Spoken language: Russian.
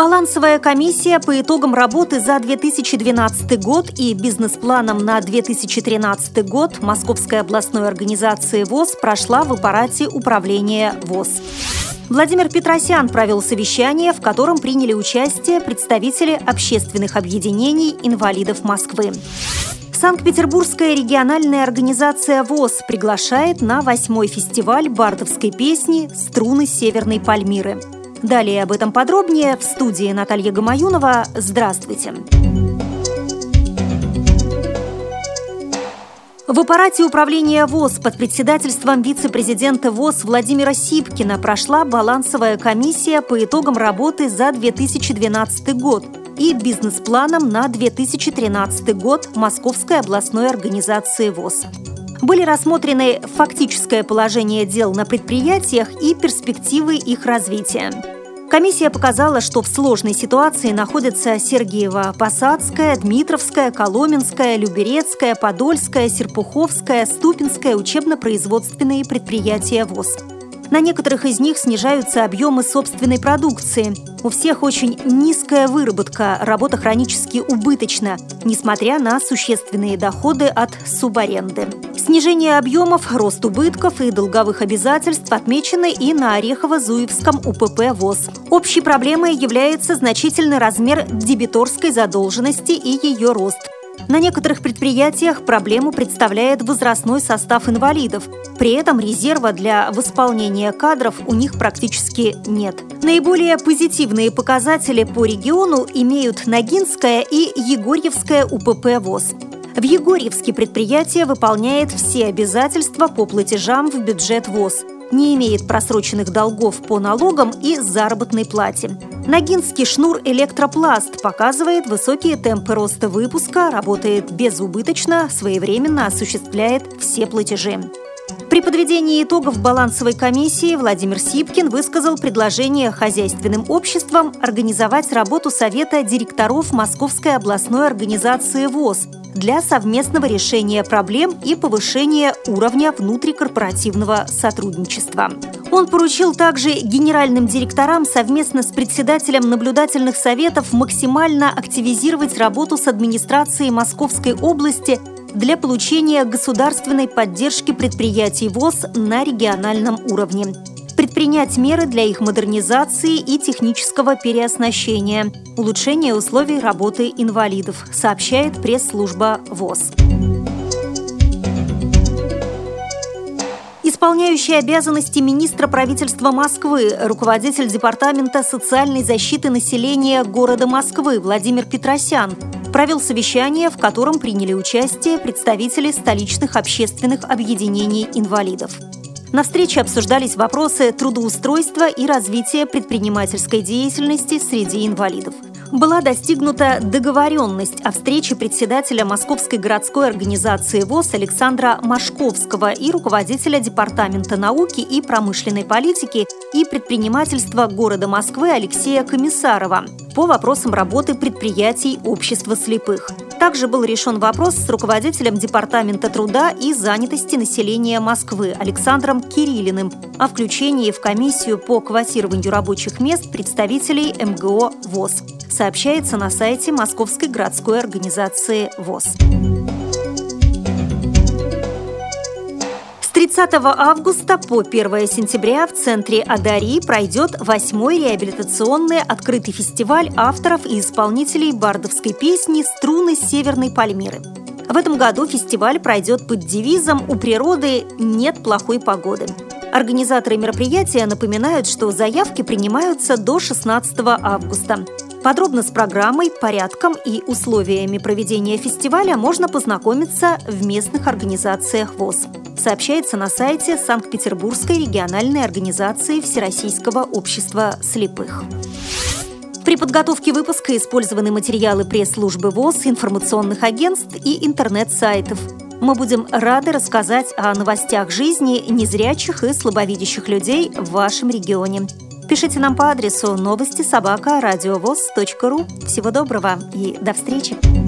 Балансовая комиссия по итогам работы за 2012 год и бизнес-планом на 2013 год Московской областной организации ВОЗ прошла в аппарате управления ВОЗ. Владимир Петросян провел совещание, в котором приняли участие представители общественных объединений инвалидов Москвы. Санкт-Петербургская региональная организация ВОЗ приглашает на восьмой фестиваль бардовской песни «Струны Северной Пальмиры». Далее об этом подробнее в студии Наталья Гамаюнова. Здравствуйте! В аппарате управления ВОЗ под председательством вице-президента ВОЗ Владимира Сипкина прошла балансовая комиссия по итогам работы за 2012 год и бизнес-планом на 2013 год Московской областной организации ВОЗ. Были рассмотрены фактическое положение дел на предприятиях и перспективы их развития. Комиссия показала, что в сложной ситуации находятся Сергеева, Посадская, Дмитровская, Коломенская, Люберецкая, Подольская, Серпуховская, Ступинская учебно-производственные предприятия ВОЗ. На некоторых из них снижаются объемы собственной продукции. У всех очень низкая выработка, работа хронически убыточна, несмотря на существенные доходы от субаренды. Снижение объемов, рост убытков и долговых обязательств отмечены и на Орехово-Зуевском УПП ВОЗ. Общей проблемой является значительный размер дебиторской задолженности и ее рост – на некоторых предприятиях проблему представляет возрастной состав инвалидов. При этом резерва для восполнения кадров у них практически нет. Наиболее позитивные показатели по региону имеют Ногинская и Егорьевская УПП ВОЗ. В Егорьевске предприятие выполняет все обязательства по платежам в бюджет ВОЗ – не имеет просроченных долгов по налогам и заработной плате. Ногинский шнур «Электропласт» показывает высокие темпы роста выпуска, работает безубыточно, своевременно осуществляет все платежи. При подведении итогов балансовой комиссии Владимир Сипкин высказал предложение хозяйственным обществам организовать работу Совета директоров Московской областной организации ВОЗ – для совместного решения проблем и повышения уровня внутрикорпоративного сотрудничества. Он поручил также генеральным директорам совместно с председателем наблюдательных советов максимально активизировать работу с администрацией Московской области для получения государственной поддержки предприятий ВОЗ на региональном уровне предпринять меры для их модернизации и технического переоснащения, улучшения условий работы инвалидов, сообщает пресс-служба ВОЗ. Исполняющий обязанности министра правительства Москвы, руководитель Департамента социальной защиты населения города Москвы Владимир Петросян провел совещание, в котором приняли участие представители столичных общественных объединений инвалидов. На встрече обсуждались вопросы трудоустройства и развития предпринимательской деятельности среди инвалидов. Была достигнута договоренность о встрече председателя Московской городской организации ВОЗ Александра Машковского и руководителя Департамента науки и промышленной политики и предпринимательства города Москвы Алексея Комиссарова по вопросам работы предприятий общества слепых. Также был решен вопрос с руководителем Департамента труда и занятости населения Москвы Александром Кириллиным о включении в комиссию по квотированию рабочих мест представителей МГО ВОЗ. Сообщается на сайте Московской городской организации ВОЗ. 30 августа по 1 сентября в центре Адари пройдет восьмой реабилитационный открытый фестиваль авторов и исполнителей бардовской песни «Струны Северной Пальмиры». В этом году фестиваль пройдет под девизом «У природы нет плохой погоды». Организаторы мероприятия напоминают, что заявки принимаются до 16 августа. Подробно с программой, порядком и условиями проведения фестиваля можно познакомиться в местных организациях ВОЗ. Сообщается на сайте Санкт-Петербургской региональной организации Всероссийского общества слепых. При подготовке выпуска использованы материалы пресс-службы ВОЗ, информационных агентств и интернет-сайтов. Мы будем рады рассказать о новостях жизни незрячих и слабовидящих людей в вашем регионе. Пишите нам по адресу новости собака ру. Всего доброго и до встречи!